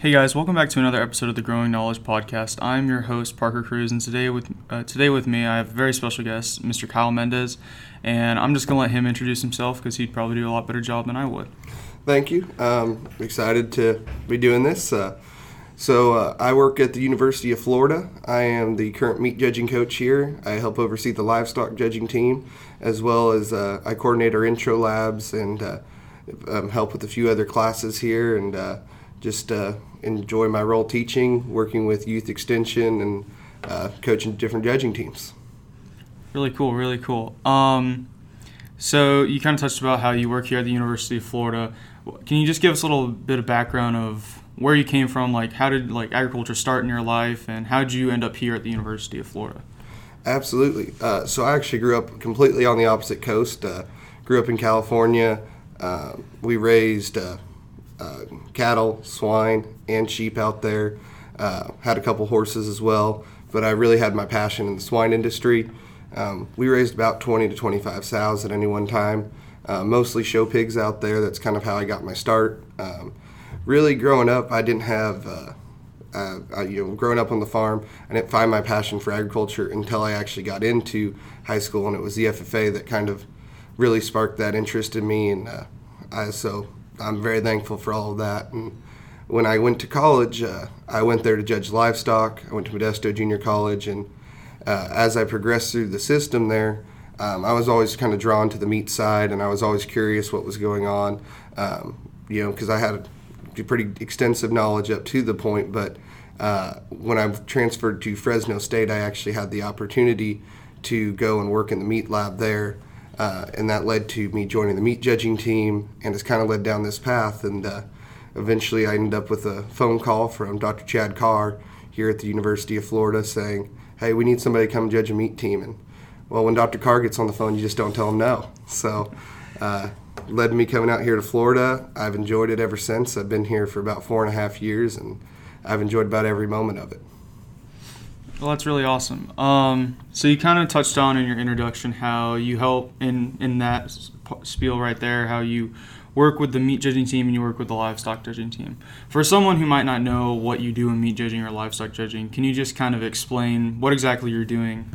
Hey guys, welcome back to another episode of the Growing Knowledge Podcast. I'm your host Parker Cruz, and today with uh, today with me I have a very special guest, Mr. Kyle Mendez, and I'm just gonna let him introduce himself because he'd probably do a lot better job than I would. Thank you. Um, excited to be doing this. Uh, so uh, I work at the University of Florida. I am the current meat judging coach here. I help oversee the livestock judging team, as well as uh, I coordinate our intro labs and uh, um, help with a few other classes here, and uh, just enjoy my role teaching, working with youth extension, and uh, coaching different judging teams. Really cool, really cool. Um, so you kind of touched about how you work here at the University of Florida. Can you just give us a little bit of background of where you came from? Like, how did like agriculture start in your life, and how did you end up here at the University of Florida? Absolutely. Uh, so I actually grew up completely on the opposite coast. Uh, grew up in California. Uh, we raised uh, uh, cattle, swine, and sheep out there. Uh, had a couple horses as well, but I really had my passion in the swine industry. Um, we raised about 20 to 25 sows at any one time, uh, mostly show pigs out there. That's kind of how I got my start. Um, really, growing up, I didn't have, uh, I, you know, growing up on the farm, I didn't find my passion for agriculture until I actually got into high school, and it was the FFA that kind of really sparked that interest in me. And uh, I, so I'm very thankful for all of that. And when I went to college, uh, I went there to judge livestock. I went to Modesto Junior College, and uh, as I progressed through the system there, um, I was always kind of drawn to the meat side, and I was always curious what was going on. Um, you know, because I had pretty extensive knowledge up to the point, but uh, when I transferred to Fresno State, I actually had the opportunity to go and work in the meat lab there. Uh, and that led to me joining the meat judging team, and it's kind of led down this path. And uh, eventually, I ended up with a phone call from Dr. Chad Carr here at the University of Florida saying, "Hey, we need somebody to come judge a meat team." And well, when Dr. Carr gets on the phone, you just don't tell him no. So, uh, led me coming out here to Florida. I've enjoyed it ever since. I've been here for about four and a half years, and I've enjoyed about every moment of it. Well, that's really awesome. Um, so you kind of touched on in your introduction how you help in in that spiel right there, how you work with the meat judging team and you work with the livestock judging team. For someone who might not know what you do in meat judging or livestock judging, can you just kind of explain what exactly you're doing?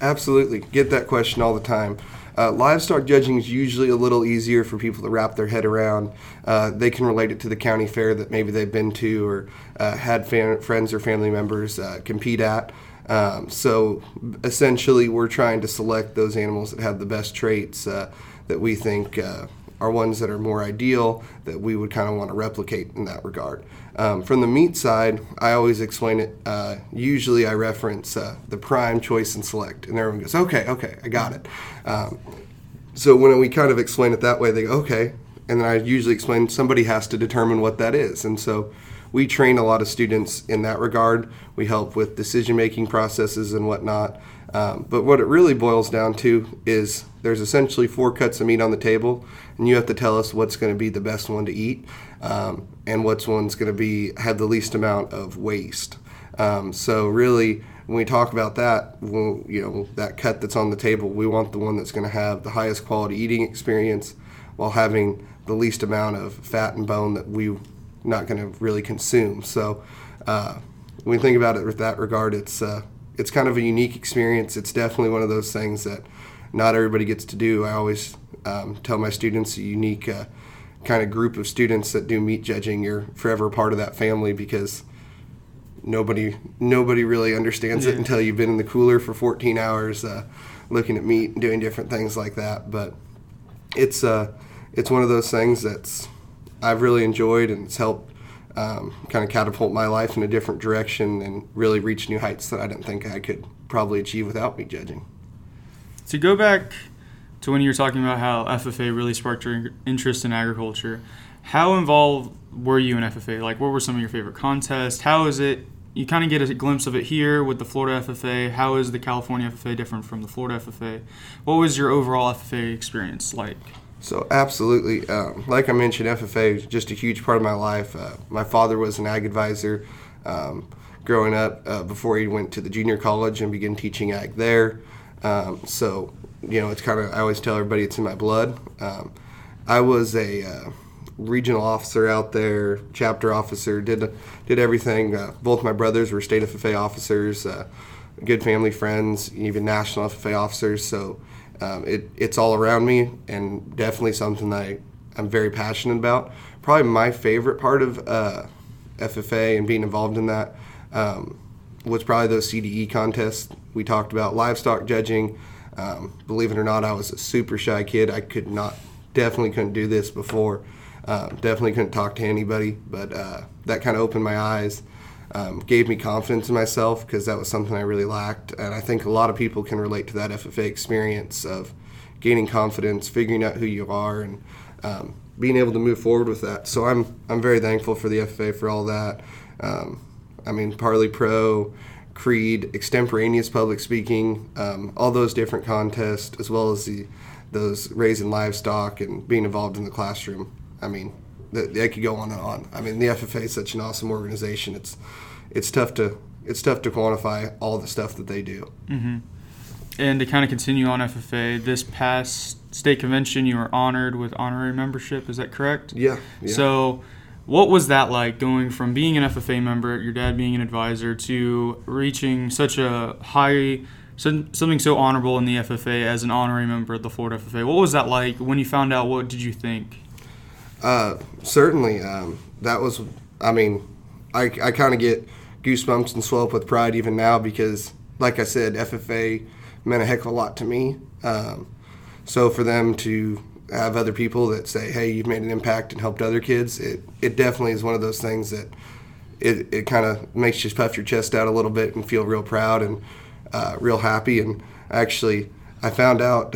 Absolutely, get that question all the time. Uh, livestock judging is usually a little easier for people to wrap their head around. Uh, they can relate it to the county fair that maybe they've been to or uh, had fan- friends or family members uh, compete at. Um, so essentially, we're trying to select those animals that have the best traits uh, that we think uh, are ones that are more ideal that we would kind of want to replicate in that regard. Um, from the meat side, I always explain it. Uh, usually, I reference uh, the prime, choice, and select, and everyone goes, "Okay, okay, I got it." Um, so when we kind of explain it that way, they go, "Okay," and then I usually explain somebody has to determine what that is, and so we train a lot of students in that regard. We help with decision making processes and whatnot. Um, but what it really boils down to is there's essentially four cuts of meat on the table, and you have to tell us what's going to be the best one to eat, um, and what's one's going to be have the least amount of waste. Um, so really, when we talk about that, well, you know that cut that's on the table, we want the one that's going to have the highest quality eating experience, while having the least amount of fat and bone that we not going to really consume. So uh, when we think about it with that regard, it's uh, it's kind of a unique experience. It's definitely one of those things that not everybody gets to do. I always um, tell my students a unique uh, kind of group of students that do meat judging. You're forever part of that family because nobody nobody really understands yeah. it until you've been in the cooler for 14 hours uh, looking at meat and doing different things like that. But it's uh, it's one of those things that's I've really enjoyed and it's helped um, kind of catapult my life in a different direction and really reach new heights that I didn't think I could probably achieve without meat judging. To go back to when you were talking about how FFA really sparked your interest in agriculture, how involved were you in FFA? Like, what were some of your favorite contests? How is it? You kind of get a glimpse of it here with the Florida FFA. How is the California FFA different from the Florida FFA? What was your overall FFA experience like? So absolutely, um, like I mentioned, FFA is just a huge part of my life. Uh, my father was an ag advisor um, growing up uh, before he went to the junior college and began teaching ag there. Um, so you know, it's kind of I always tell everybody it's in my blood. Um, I was a uh, regional officer out there, chapter officer, did did everything. Uh, both my brothers were state FFA officers, uh, good family friends, even national FFA officers. So um, it, it's all around me, and definitely something that I, I'm very passionate about. Probably my favorite part of uh, FFA and being involved in that um, was probably those CDE contests we talked about, livestock judging. Um, believe it or not, I was a super shy kid. I could not, definitely couldn't do this before. Um, definitely couldn't talk to anybody, but uh, that kind of opened my eyes, um, gave me confidence in myself because that was something I really lacked. And I think a lot of people can relate to that FFA experience of gaining confidence, figuring out who you are, and um, being able to move forward with that. So I'm I'm very thankful for the FFA for all that. Um, I mean, Parli Pro, Creed, extemporaneous public speaking, um, all those different contests, as well as the those raising livestock and being involved in the classroom. I mean, they could go on and on. I mean, the FFA is such an awesome organization. It's it's tough to it's tough to quantify all the stuff that they do. Mm-hmm. And to kind of continue on FFA, this past state convention, you were honored with honorary membership. Is that correct? Yeah. yeah. So, what was that like going from being an FFA member, your dad being an advisor, to reaching such a high, something so honorable in the FFA as an honorary member of the Florida FFA? What was that like when you found out? What did you think? Uh, certainly. Um, that was, I mean, I, I kind of get goosebumps and swell up with pride even now because, like I said, FFA meant a heck of a lot to me. Um, so for them to have other people that say, "Hey, you've made an impact and helped other kids," it it definitely is one of those things that it, it kind of makes you puff your chest out a little bit and feel real proud and uh, real happy. And actually, I found out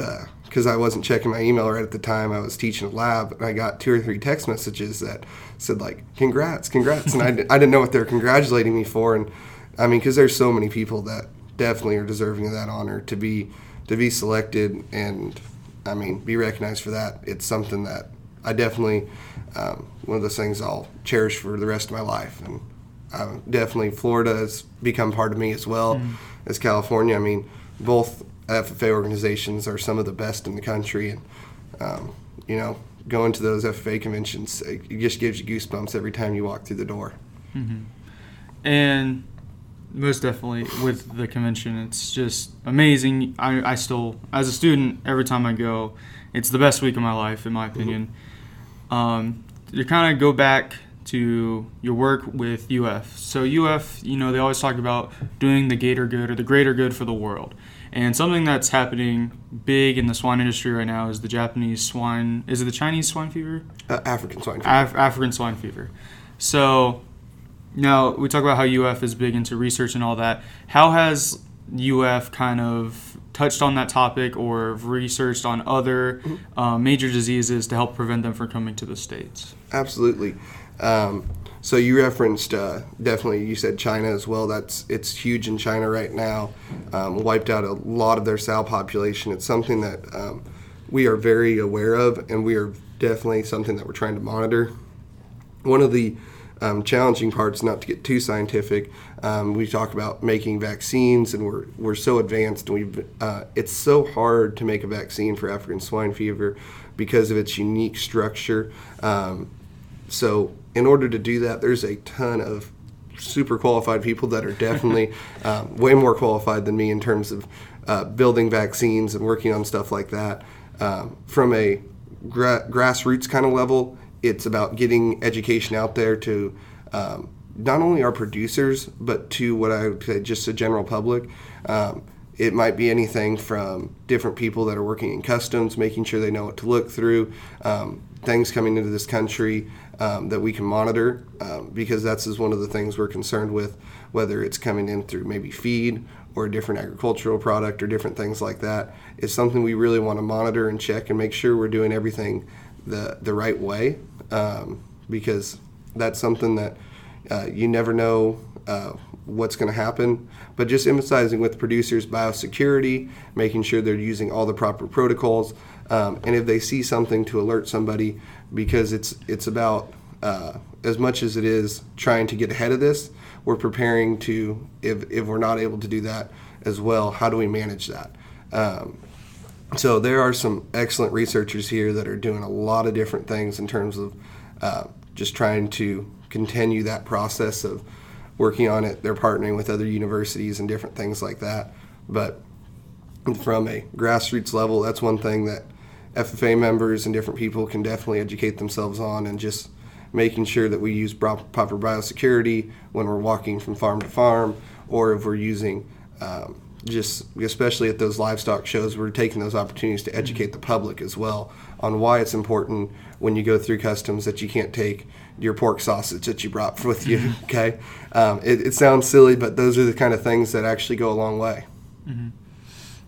because I wasn't checking my email right at the time. I was teaching a lab, and I got two or three text messages that said like, "Congrats, congrats," and I, I didn't know what they were congratulating me for. And I mean, because there's so many people that definitely are deserving of that honor to be to be selected and I mean be recognized for that. It's something that I definitely um, one of those things I'll cherish for the rest of my life. And uh, definitely Florida has become part of me as well mm. as California. I mean, both FFA organizations are some of the best in the country, and um, you know, going to those FFA conventions it just gives you goosebumps every time you walk through the door. Mm-hmm. And most definitely with the convention it's just amazing I, I still as a student every time i go it's the best week of my life in my opinion mm-hmm. um, to kind of go back to your work with uf so uf you know they always talk about doing the gator good or the greater good for the world and something that's happening big in the swine industry right now is the japanese swine is it the chinese swine fever uh, african swine fever Af- african swine fever so now, we talk about how UF is big into research and all that. How has UF kind of touched on that topic or researched on other uh, major diseases to help prevent them from coming to the States? Absolutely. Um, so you referenced uh, definitely you said China as well. That's it's huge in China right now. Um, wiped out a lot of their sow population. It's something that um, we are very aware of, and we are definitely something that we're trying to monitor. One of the um, challenging parts, not to get too scientific. Um, we talk about making vaccines, and we're, we're so advanced. And we uh, it's so hard to make a vaccine for African swine fever because of its unique structure. Um, so, in order to do that, there's a ton of super qualified people that are definitely um, way more qualified than me in terms of uh, building vaccines and working on stuff like that. Um, from a gra- grassroots kind of level, it's about getting education out there to um, not only our producers, but to what I would say just the general public. Um, it might be anything from different people that are working in customs, making sure they know what to look through, um, things coming into this country um, that we can monitor, um, because that's is one of the things we're concerned with, whether it's coming in through maybe feed or a different agricultural product or different things like that. It's something we really want to monitor and check and make sure we're doing everything the the right way um, because that's something that uh, you never know uh, what's going to happen. But just emphasizing with producers biosecurity, making sure they're using all the proper protocols, um, and if they see something to alert somebody, because it's it's about uh, as much as it is trying to get ahead of this, we're preparing to if if we're not able to do that as well, how do we manage that? Um, so there are some excellent researchers here that are doing a lot of different things in terms of uh, just trying to continue that process of working on it. They're partnering with other universities and different things like that. But from a grassroots level, that's one thing that FFA members and different people can definitely educate themselves on and just making sure that we use proper biosecurity when we're walking from farm to farm or if we're using um, just especially at those livestock shows we're taking those opportunities to educate the public as well on why it's important when you go through customs that you can't take your pork sausage that you brought with you mm-hmm. okay um, it, it, sounds silly but those are the kind of things that actually go a long way mm-hmm.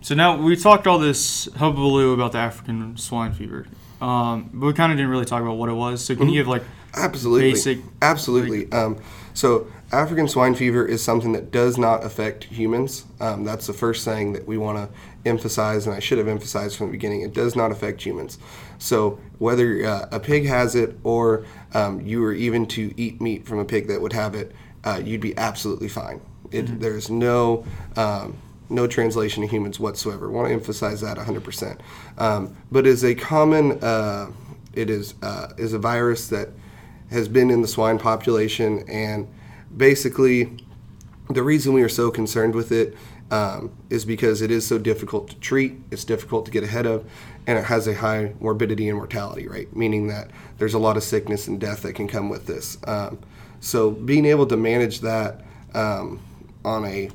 So now we talked all this hullabaloo about the african swine fever um, but we kind of didn't really talk about what it was so can mm-hmm. you give like Absolutely. Basic. Absolutely. Like, um, so African swine fever is something that does not affect humans. Um, that's the first thing that we want to emphasize, and I should have emphasized from the beginning. It does not affect humans. So whether uh, a pig has it or um, you were even to eat meat from a pig that would have it, uh, you'd be absolutely fine. It, mm-hmm. There's no um, no translation to humans whatsoever. I want to emphasize that 100%. Um, but is a common, uh, it is uh, is a virus that has been in the swine population, and basically, the reason we are so concerned with it um, is because it is so difficult to treat, it's difficult to get ahead of, and it has a high morbidity and mortality rate, meaning that there's a lot of sickness and death that can come with this. Um, so, being able to manage that um, on a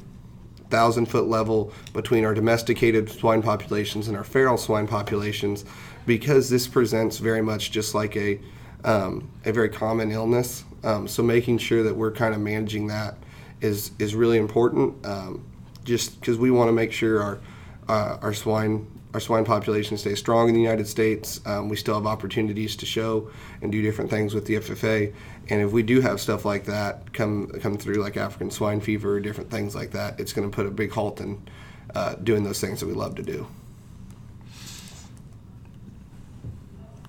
thousand foot level between our domesticated swine populations and our feral swine populations, because this presents very much just like a um, a very common illness. Um, so making sure that we're kind of managing that is is really important. Um, just because we want to make sure our uh, our swine our swine population stays strong in the United States. Um, we still have opportunities to show and do different things with the FFA. And if we do have stuff like that come come through, like African swine fever or different things like that, it's going to put a big halt in uh, doing those things that we love to do.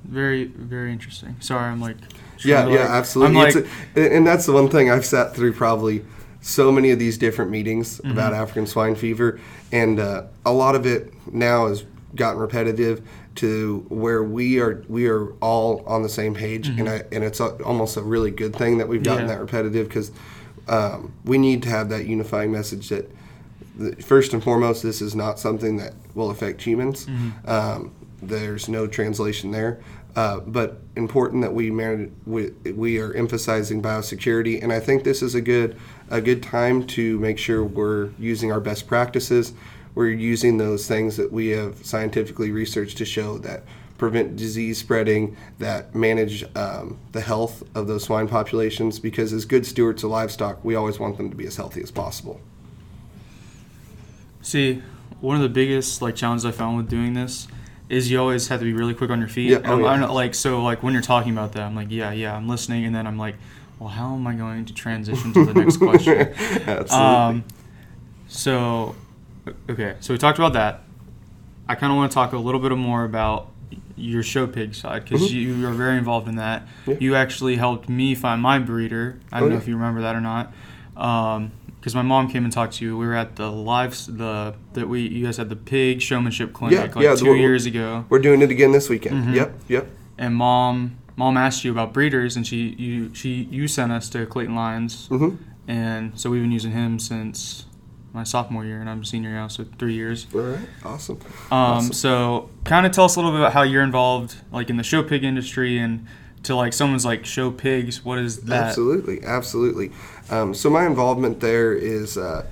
very very interesting. Sorry, I'm like. Yeah, yeah, like, absolutely. Like, a, and that's the one thing I've sat through probably so many of these different meetings mm-hmm. about African swine fever, and uh, a lot of it now has gotten repetitive to where we are we are all on the same page, mm-hmm. and I, and it's a, almost a really good thing that we've gotten yeah. that repetitive because um, we need to have that unifying message that first and foremost, this is not something that will affect humans. Mm-hmm. Um, there's no translation there. Uh, but important that we, manage, we we are emphasizing biosecurity, and I think this is a good a good time to make sure we're using our best practices. We're using those things that we have scientifically researched to show that prevent disease spreading, that manage um, the health of those swine populations. Because as good stewards of livestock, we always want them to be as healthy as possible. See, one of the biggest like challenges I found with doing this is you always have to be really quick on your feet. Yeah, oh, yeah. like so like when you're talking about that, I'm like, yeah, yeah, I'm listening, and then I'm like, well, how am I going to transition to the next question? Absolutely. Um, so, okay, so we talked about that. I kind of want to talk a little bit more about your show pig side because mm-hmm. you are very involved in that. Yeah. You actually helped me find my breeder. I don't oh, know if you remember that or not. Um, because my mom came and talked to you. We were at the live the that we you guys had the pig showmanship clinic yeah, like yeah, two years ago. We're doing it again this weekend. Mm-hmm. Yep, yep. And mom mom asked you about breeders, and she you she you sent us to Clayton Lyons, mm-hmm. and so we've been using him since my sophomore year, and I'm a senior now, so three years. All right, awesome. Um, awesome. so kind of tell us a little bit about how you're involved, like in the show pig industry, and to like someone's like show pigs. What is that? Absolutely, absolutely. Um, so my involvement there is uh,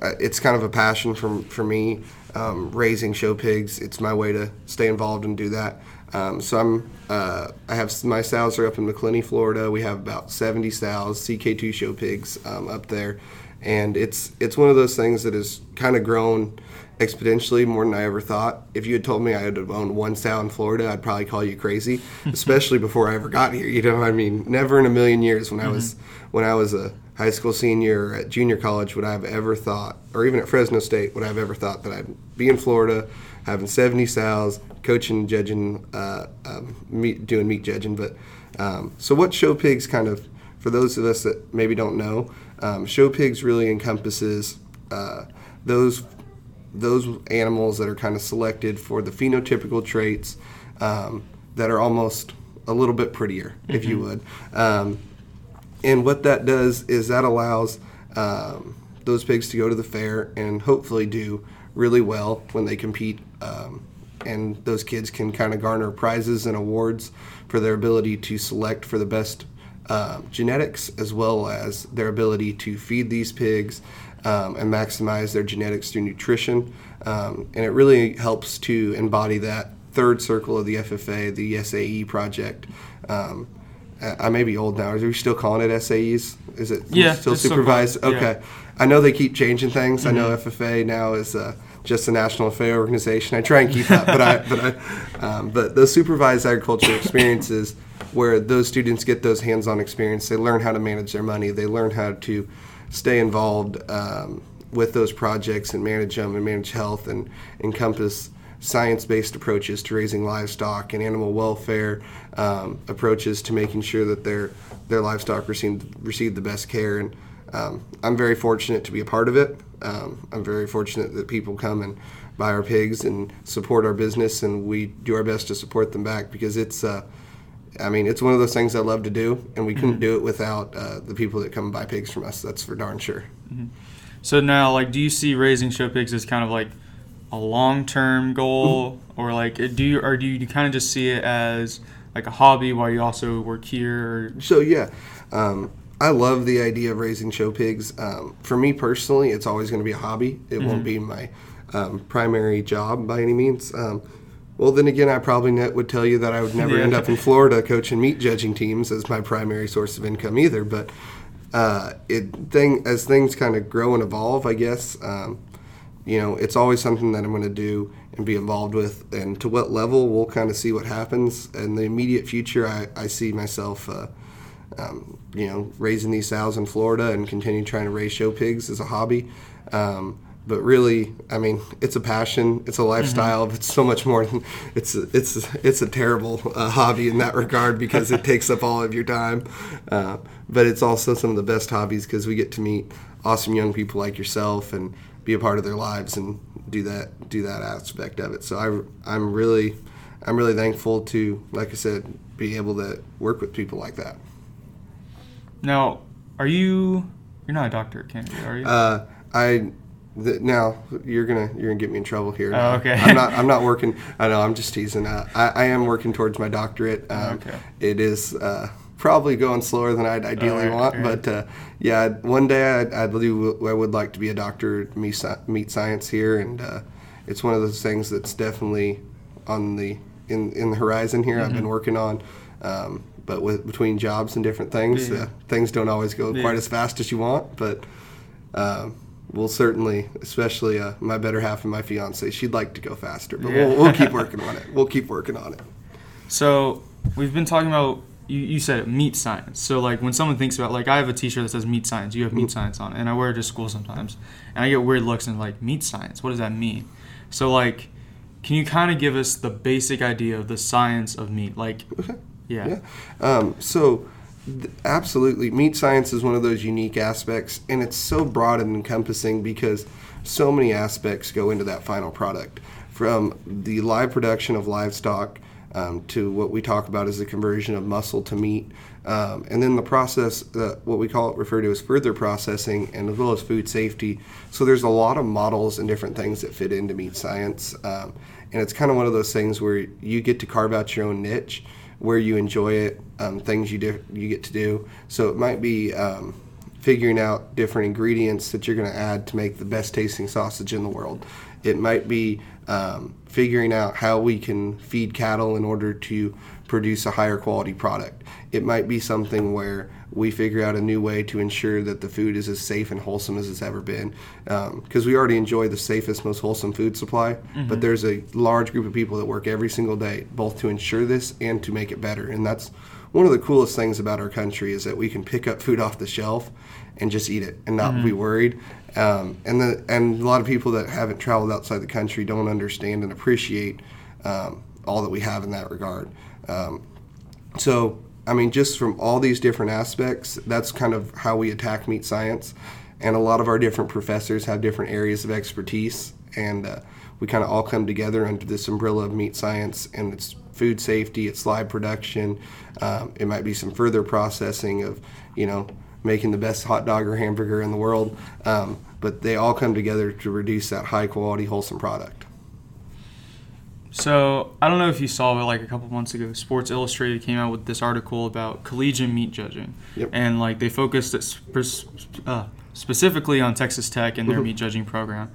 uh, it's kind of a passion for for me. Um, raising show pigs, it's my way to stay involved and do that. Um, so I'm uh, I have my sows are up in Macclenny, Florida. We have about 70 sows, CK2 show pigs um, up there, and it's it's one of those things that has kind of grown exponentially more than I ever thought. If you had told me I had owned one sow in Florida, I'd probably call you crazy, especially before I ever got here. You know, I mean, never in a million years when I was mm-hmm. when I was a high school senior at junior college would I have ever thought, or even at Fresno State, would I have ever thought that I'd be in Florida, having 70 sows, coaching, judging, uh, um, meat, doing meat judging. But um, so what show pigs kind of, for those of us that maybe don't know, um, show pigs really encompasses uh, those those animals that are kind of selected for the phenotypical traits um, that are almost a little bit prettier, if you would. Um, and what that does is that allows um, those pigs to go to the fair and hopefully do really well when they compete. Um, and those kids can kind of garner prizes and awards for their ability to select for the best uh, genetics as well as their ability to feed these pigs um, and maximize their genetics through nutrition. Um, and it really helps to embody that third circle of the FFA, the SAE project. Um, I may be old now. Are we still calling it SAEs? Is it Yeah, still supervised? yeah. okay. I know they keep changing things. I know FFA now is uh, just a national fair organization. I try and keep up, but I but I um, but those supervised agriculture experiences where those students get those hands-on experience, they learn how to manage their money. They learn how to stay involved um, with those projects and manage them and manage health and encompass science-based approaches to raising livestock and animal welfare um, approaches to making sure that their their livestock receive receive the best care and um, I'm very fortunate to be a part of it. Um, I'm very fortunate that people come and buy our pigs and support our business, and we do our best to support them back because it's, uh, I mean, it's one of those things I love to do, and we couldn't do it without uh, the people that come and buy pigs from us. That's for darn sure. So now, like, do you see raising show pigs as kind of like a long-term goal, or like, do you, or do you kind of just see it as like a hobby while you also work here? Or, So yeah, um, I love the idea of raising show pigs. Um, for me personally, it's always going to be a hobby. It won't be my um, primary job by any means. Well, then again, I probably would tell you that I would never Yeah. end up in Florida coaching meat judging teams as my primary source of income either. But uh, it thing as things kind of grow and evolve, I guess. Um, you know, it's always something that I'm going to do and be involved with. And to what level, we'll kind of see what happens. In the immediate future, I, I see myself, uh, um, you know, raising these sows in Florida and continue trying to raise show pigs as a hobby. Um, but really, I mean, it's a passion, it's a lifestyle, but it's so much more than it's a, it's a, it's a terrible uh, hobby in that regard because it takes up all of your time. Uh, but it's also some of the best hobbies because we get to meet awesome young people like yourself and be a part of their lives and do that do that aspect of it. So I I'm really I'm really thankful to like I said be able to work with people like that. now, are you? You're not a doctor Kennedy, are you? Uh, I the, now you're gonna you're gonna get me in trouble here. Oh, okay. I'm not I'm not working. I know I'm just teasing. Uh, I I am working towards my doctorate. Um, Okay. It is uh, probably going slower than I'd ideally Alright, want, alright. but uh, yeah, one day I I believe I would like to be a doctor at meat science here, and uh, it's one of those things that's definitely on the in in the horizon here. Mm-hmm. I've been working on. Um, but with between jobs and different things, Yeah. uh, things don't always go Yeah. quite as fast as you want. But um, we'll certainly, especially uh, my better half and my fiance, she'd like to go faster, but Yeah. we'll, we'll keep working on it. We'll keep working on it. So we've been talking about you, you said it, meat science. So like when someone thinks about like I have a T-shirt that says meat science, you have meat science on, it, and I wear it to school sometimes, and I get weird looks and like meat science. What does that mean? So like, can you kind of give us the basic idea of the science of meat? Like, yeah, Yeah. Um, so, absolutely, meat science is one of those unique aspects, and it's so broad and encompassing because so many aspects go into that final product. From the live production of livestock um, to what we talk about as the conversion of muscle to meat, um, and then the process, uh, what we call it, refer to as further processing, and as well as food safety. So there's a lot of models and different things that fit into meat science, um, and it's kind of one of those things where you get to carve out your own niche where you enjoy it, um, things you you get to do. So it might be um, figuring out different ingredients that you're going to add to make the best tasting sausage in the world. It might be um, figuring out how we can feed cattle in order to produce a higher quality product. It might be something where we figure out a new way to ensure that the food is as safe and wholesome as it's ever been. Because we already enjoy the safest, most wholesome food supply, but there's a large group of people that work every single day both to ensure this and to make it better. And that's one of the coolest things about our country is that we can pick up food off the shelf and just eat it and not be worried. Um, and the and a lot of people that haven't traveled outside the country don't understand and appreciate um, all that we have in that regard. Um, so, I mean, just from all these different aspects, that's kind of how we attack meat science. And a lot of our different professors have different areas of expertise, and uh, we kind of all come together under this umbrella of meat science, and it's food safety, it's live production, um, it might be some further processing of, you know, making the best hot dog or hamburger in the world. Um, but they all come together to produce that high quality, wholesome product. So I don't know if you saw it like a couple months ago. Sports Illustrated came out with this article about collegiate meat judging, Yep. and like they focused it sp- uh, specifically on Texas Tech and their Mhm. meat judging program.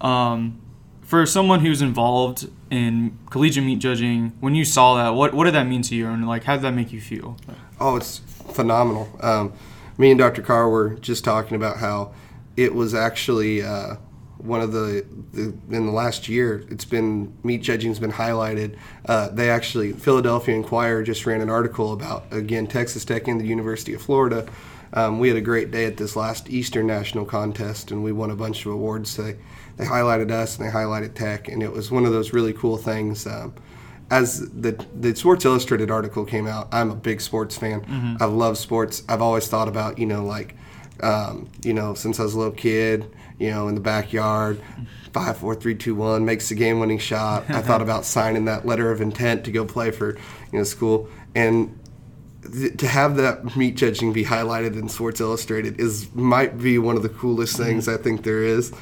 Um, for someone who's involved in collegiate meat judging, when you saw that, what what did that mean to you, and like how did that make you feel? Oh, it's phenomenal. Um, me and Dr. Carr were just talking about how it was actually uh, one of the, the in the last year. It's been meat judging's been highlighted. Uh, they actually Philadelphia Inquirer just ran an article about again Texas Tech and the University of Florida. Um, we had a great day at this last Eastern National contest, and we won a bunch of awards. They they highlighted us and they highlighted Tech, and it was one of those really cool things. Um, as the the Sports Illustrated article came out, I'm a big sports fan. I love sports. I've always thought about you know like um, you know since I was a little kid, you know in the backyard, five, four, three, two, one makes the game winning shot. I thought about signing that letter of intent to go play for you know school and. th- To have that meat judging be highlighted in Sports Illustrated is might be one of the coolest things I think there is.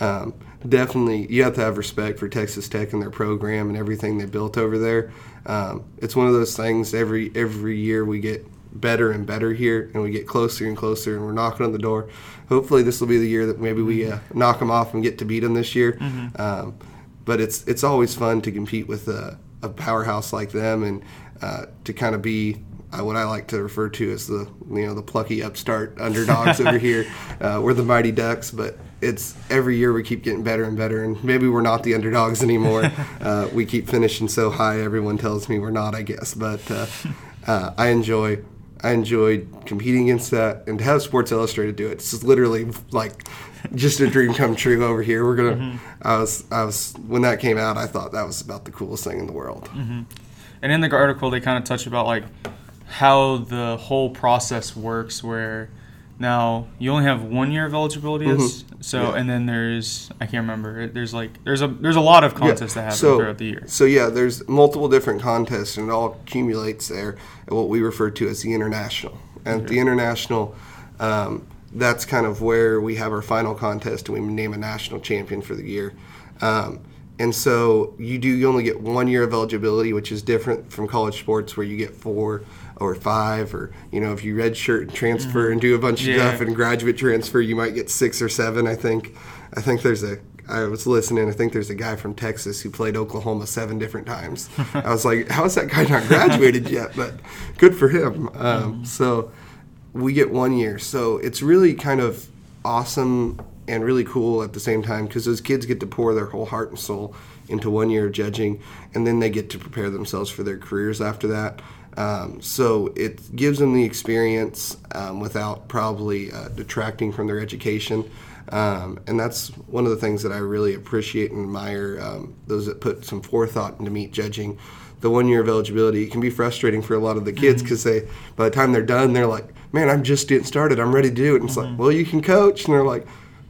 Um, definitely, you have to have respect for Texas Tech and their program and everything they built over there. Um, it's one of those things. Every every year we get better and better here, and we get closer and closer, and we're knocking on the door. Hopefully, this will be the year that maybe we uh, knock them off and get to beat them this year. Um, but it's it's always fun to compete with a, a powerhouse like them, and uh, to kind of be uh, what I like to refer to as the you know the plucky upstart underdogs over here. Uh, we're the mighty ducks, but it's every year we keep getting better and better, and maybe we're not the underdogs anymore. uh, we keep finishing so high, everyone tells me we're not, I guess. But uh, uh, I enjoy I enjoyed competing against that, and to have Sports Illustrated do it, it's literally like just a dream come true over here. We're gonna. Mm-hmm. I was I was when that came out, I thought that was about the coolest thing in the world. Mm-hmm. And in the article, they kind of touch about like how the whole process works. Where now you only have one year of eligibility, so Mm-hmm. Yeah. and then there's I can't remember. There's like there's a there's a lot of contests that happen so, throughout the year. So yeah, there's multiple different contests, and it all accumulates there at what we refer to as the international. And at the international, um, that's kind of where we have our final contest, and we name a national champion for the year. Um, and so you do you only get one year of eligibility, which is different from college sports where you get four or five, or you know if you redshirt and transfer and do a bunch of Yeah. stuff and graduate transfer, you might get six or seven. I think. I think there's a. I was listening. I think there's a guy from Texas who played Oklahoma seven different times. I was like, how is that guy not graduated yet? But good for him. Um, so we get one year. So it's really kind of awesome and really cool at the same time because those kids get to pour their whole heart and soul into one year of judging, and then they get to prepare themselves for their careers after that. Um, so it gives them the experience um, without probably uh, detracting from their education. Um, and that's one of the things that I really appreciate and admire um, those that put some forethought into meat judging. The one year of eligibility It can be frustrating for a lot of the kids because they, by the time they're done, they're like, "Man, I'm just getting started. I'm ready to do it." And it's like, "Well, you can coach," and they're like,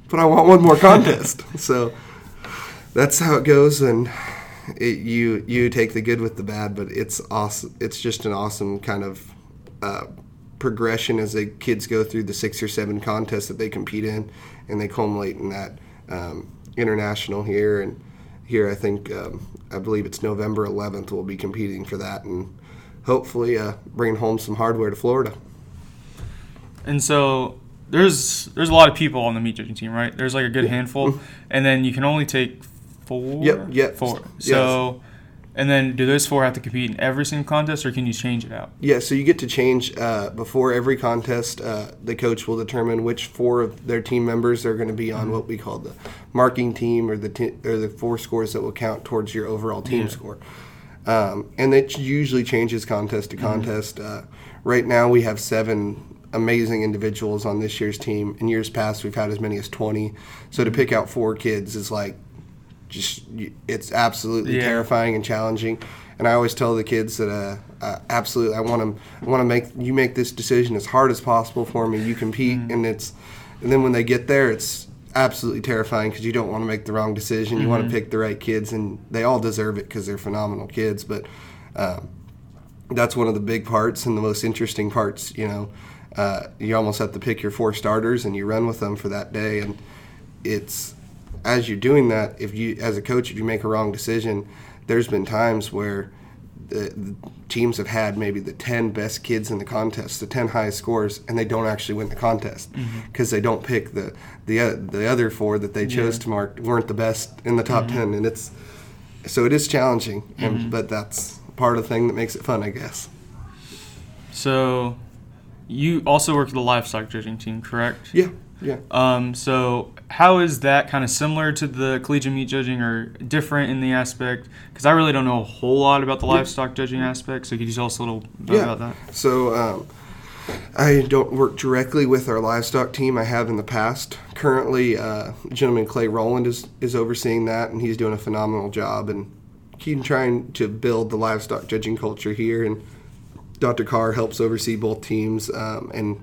"But I want one more contest." so that's how it goes, and it, you you take the good with the bad. But it's awesome. It's just an awesome kind of uh, progression as the kids go through the six or seven contests that they compete in, and they culminate in that um, international here. And here, I think um, I believe it's November 11th. We'll be competing for that, and hopefully uh, bringing home some hardware to Florida. And so there's there's a lot of people on the meat judging team, right? There's like a good handful, and then you can only take four. Yep, yep. Four. Yes. So, and then do those four have to compete in every single contest, or can you change it out? Yeah, so you get to change uh, before every contest. Uh, the coach will determine which four of their team members are going to be on what we call the marking team, or the t- or the four scores that will count towards your overall team Yeah. score. Um, and it usually changes contest to contest. Uh, right now, we have seven amazing individuals on this year's team. In years past, we've had as many as twenty. So to pick out four kids is like just it's absolutely Yeah. terrifying and challenging. And I always tell the kids that uh, uh, absolutely I want to I want to make you make this decision as hard as possible for me. You compete, and it's and then when they get there, it's absolutely terrifying because you don't want to make the wrong decision. You want to pick the right kids, and they all deserve it because they're phenomenal kids. But Um, that's one of the big parts and the most interesting parts. You know, uh, you almost have to pick your four starters and you run with them for that day. And it's as you're doing that, if you as a coach, if you make a wrong decision, there's been times where the, the teams have had maybe the 10 best kids in the contest, the 10 highest scores, and they don't actually win the contest because they don't pick the the uh, the other four that they chose Yeah. to mark weren't the best in the top 10, and it's so it is challenging, and but that's part of the thing that makes it fun, I guess. So, you also work with the livestock judging team, correct? Yeah, yeah. Um, so how is that kind of similar to the collegiate meat judging or different in the aspect? Because I really don't know a whole lot about the livestock judging aspect. So could you tell us a little bit Yeah. about that? So um, I don't work directly with our livestock team. I have in the past. Currently, uh, gentleman Clay Rowland is, is overseeing that, and he's doing a phenomenal job and keep trying to build the livestock judging culture here. And Dr. Carr helps oversee both teams. Um, and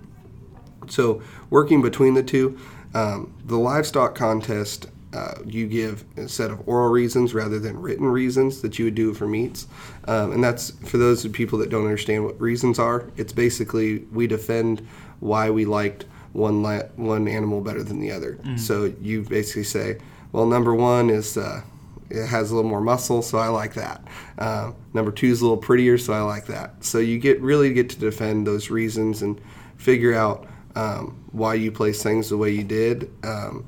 so, working between the two, um, the livestock contest, uh, you give a set of oral reasons rather than written reasons that you would do for meats. Um, and that's for those people that don't understand what reasons are. It's basically we defend why we liked one la- one animal better than the other. So you basically say, well, number one is uh, it has a little more muscle, so I like that. Um, number two is a little prettier, so I like that. So you get really get to defend those reasons and figure out um, why you place things the way you did. Um,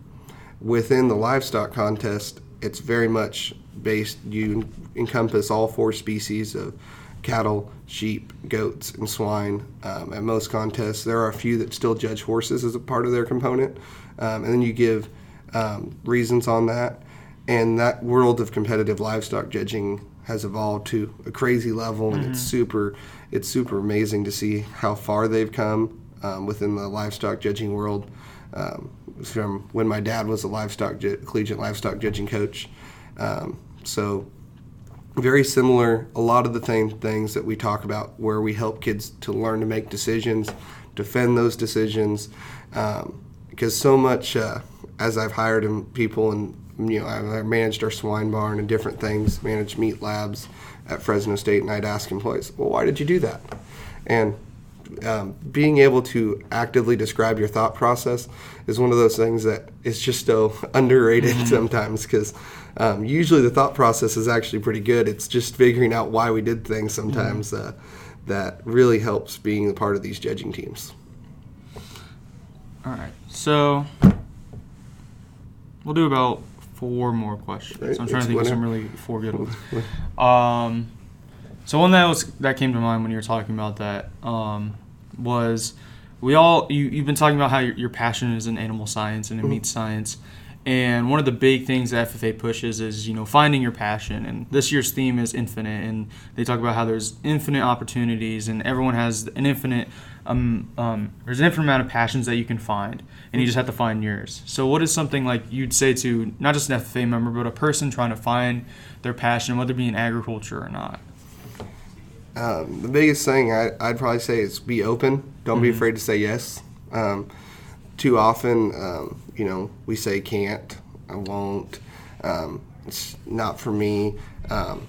within the livestock contest, it's very much based. You encompass all four species of cattle, sheep, goats, and swine. Um, at most contests, there are a few that still judge horses as a part of their component, um, and then you give um, reasons on that. And that world of competitive livestock judging has evolved to a crazy level, and it's super, it's super amazing to see how far they've come um, within the livestock judging world. Um, from when my dad was a livestock ju- collegiate livestock judging coach, um, so very similar. A lot of the same things that we talk about, where we help kids to learn to make decisions, defend those decisions, um, because so much uh, as I've hired people and you know I've managed our swine barn and different things, managed meat labs at Fresno State, and I'd ask employees, well, why did you do that? And um, being able to actively describe your thought process is one of those things that is just so underrated sometimes because um, usually the thought process is actually pretty good. It's just figuring out why we did things sometimes uh, that really helps being a part of these judging teams. All right. So we'll do about four more questions. Right, So I'm trying it's to think of some really four good ones. Um, so one that was that came to mind when you were talking about that um, was we all you you've been talking about how your, your passion is in animal science and in meat science, and one of the big things that FFA pushes is you know finding your passion. And this year's theme is infinite, and they talk about how there's infinite opportunities, and everyone has an infinite um, um, there's an infinite amount of passions that you can find, and you just have to find yours. So, what is something like you'd say to not just an FFA member, but a person trying to find their passion, whether it be in agriculture or not? Um, the biggest thing I, I'd probably say is be open. Don't be afraid to say yes. Um, too often, um, you know, we say can't, I won't, um, it's not for me. Um,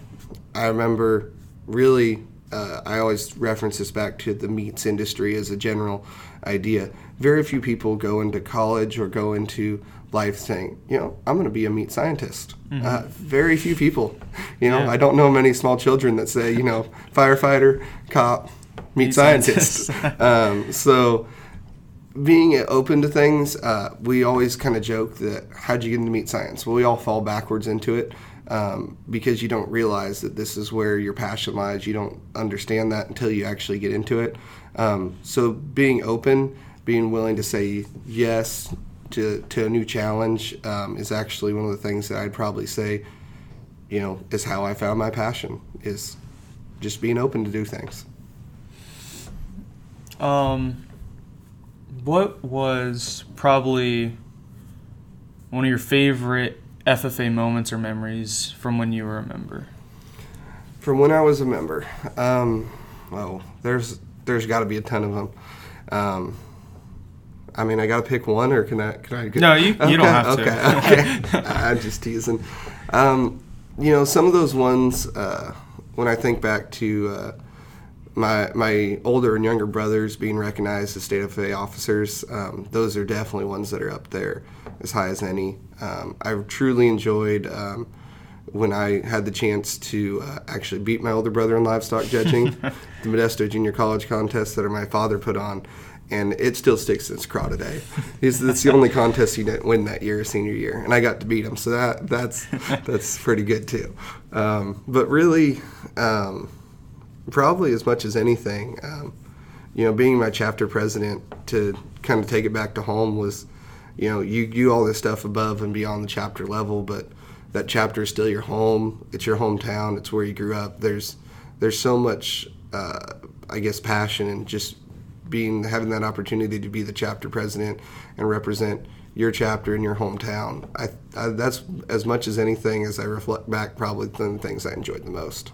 I remember really, uh, I always reference this back to the meats industry as a general idea. Very few people go into college or go into life saying, you know, I'm going to be a meat scientist. Uh, very few people. You know, Yeah. I don't know many small children that say, you know, firefighter, cop, meat, Meat scientist. scientist. um, so being open to things, uh, we always kind of joke that how'd you get into meat science? Well, we all fall backwards into it um, because you don't realize that this is where your passion lies. You don't understand that until you actually get into it. Um, so being open, being willing to say yes to, to a new challenge um, is actually one of the things that I'd probably say, you know, is how I found my passion is just being open to do things. Um, what was probably one of your favorite FFA moments or memories from when you were a member? From when I was a member, um, well, there's there's got to be a ton of them. Um, I mean, I got to pick one, or can I? Can I? No, you- you don't have to. Okay, okay. I'm just teasing. Um, you know, some of those ones, uh, when I think back to uh, my my older and younger brothers being recognized as state FFA officers, um, those are definitely ones that are up there as high as any. Um, I've truly enjoyed um, when I had the chance to uh, actually beat my older brother in livestock judging, the Modesto Junior College contest that my father put on. And it still sticks in his craw today. He's, that's the only contest he didn't win that year, senior year, and I got to beat him. So that that's that's pretty good too. Um, but really, um, probably as much as anything, um, you know, being my chapter president to kind of take it back to home was, you know, you do all this stuff above and beyond the chapter level, but that chapter is still your home. It's your hometown. It's where you grew up. There's there's so much, uh, I guess, passion and just being having that opportunity to be the chapter president and represent your chapter in your hometown. I, I that's as much as anything as I reflect back, probably the things I enjoyed the most.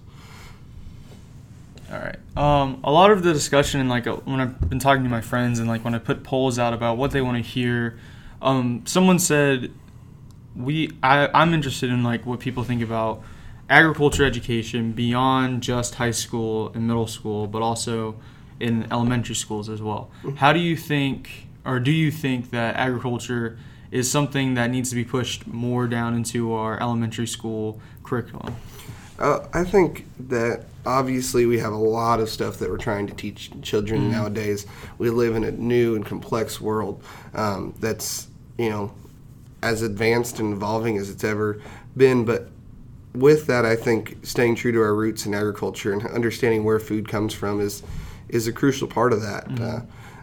All right. Um, a lot of the discussion, and like uh, when I've been talking to my friends, and like when I put polls out about what they want to hear, um, someone said, "We, I, I'm interested in like what people think about agriculture education beyond just high school and middle school, but also in elementary schools as well. How do you think, or do you think that agriculture is something that needs to be pushed more down into our elementary school curriculum?" Uh, I think that obviously we have a lot of stuff that we're trying to teach children Mm-hmm. nowadays. We live in a new and complex world um, that's you know as advanced and evolving as it's ever been. But with that, I think staying true to our roots in agriculture and understanding where food comes from is is a crucial part of that. Uh,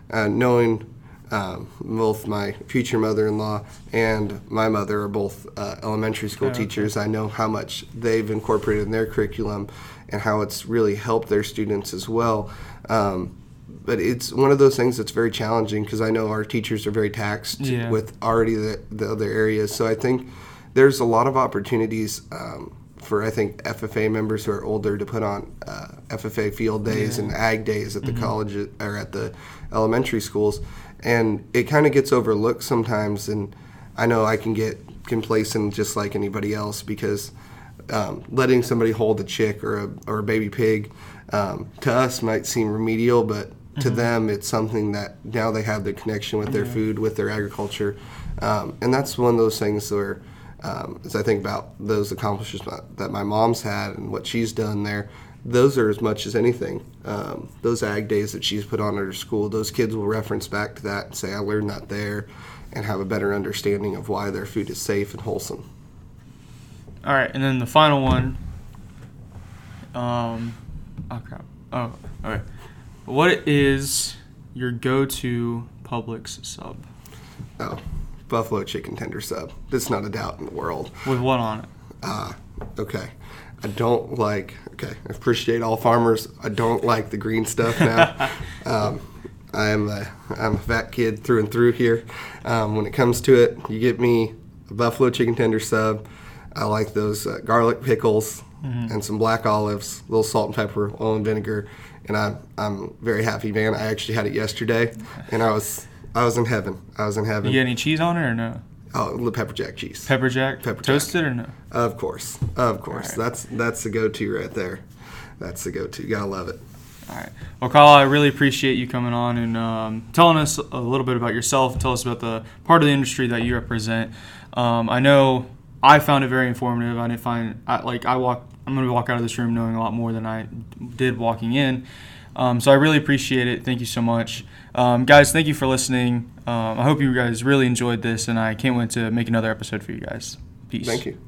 uh, knowing um, both my future mother-in-law and my mother are both uh, elementary school teachers. I know how much they've incorporated in their curriculum and how it's really helped their students as well. Um, but it's one of those things that's very challenging because I know our teachers are very taxed Yeah. with already the, the other areas. So I think there's a lot of opportunities um, for I think FFA members who are older to put on uh, FFA field days and ag days at the college or at the elementary schools, and it kind of gets overlooked sometimes. And I know I can get complacent just like anybody else because um, letting somebody hold a chick or a, or a baby pig um, to us might seem remedial, but to them it's something that now they have the connection with their food, with their agriculture, um, and that's one of those things where, um, as I think about those accomplishments that my mom's had and what she's done there, those are as much as anything. Um, those ag days that she's put on at her school, those kids will reference back to that and say, "I learned that there," and have a better understanding of why their food is safe and wholesome. All right, and then the final one. Um, oh crap. Oh, okay. What is your go-to Publix sub Oh, buffalo chicken tender sub. That's not a doubt in the world. with what on it? Ah, okay. I don't like. Okay, I appreciate all farmers. I don't like the green stuff now. um, I am a I'm a fat kid through and through here. Um, when it comes to it, you get me a buffalo chicken tender sub. I like those uh, garlic pickles and some black olives, a little salt and pepper, oil and vinegar, and I'm I'm very happy, man. I actually had it yesterday, and I was I was in heaven. I was in heaven. You get any cheese on it or no? Oh, the pepper jack cheese. Pepper jack, Pepper jack. toasted or no? Of course, of course. Alright. That's that's the go-to right there. That's the go-to. You gotta love it. All right. Well, Kyle, I really appreciate you coming on and um, telling us a little bit about yourself. Tell us about the part of the industry that you represent. Um, I know I found it very informative. I didn't find I, like I walk. I'm going to walk out of this room knowing a lot more than I did walking in. Um, so I really appreciate it. Thank you so much, um, guys. Thank you for listening. Um, I hope you guys really enjoyed this, and I can't wait to make another episode for you guys. Peace. Thank you.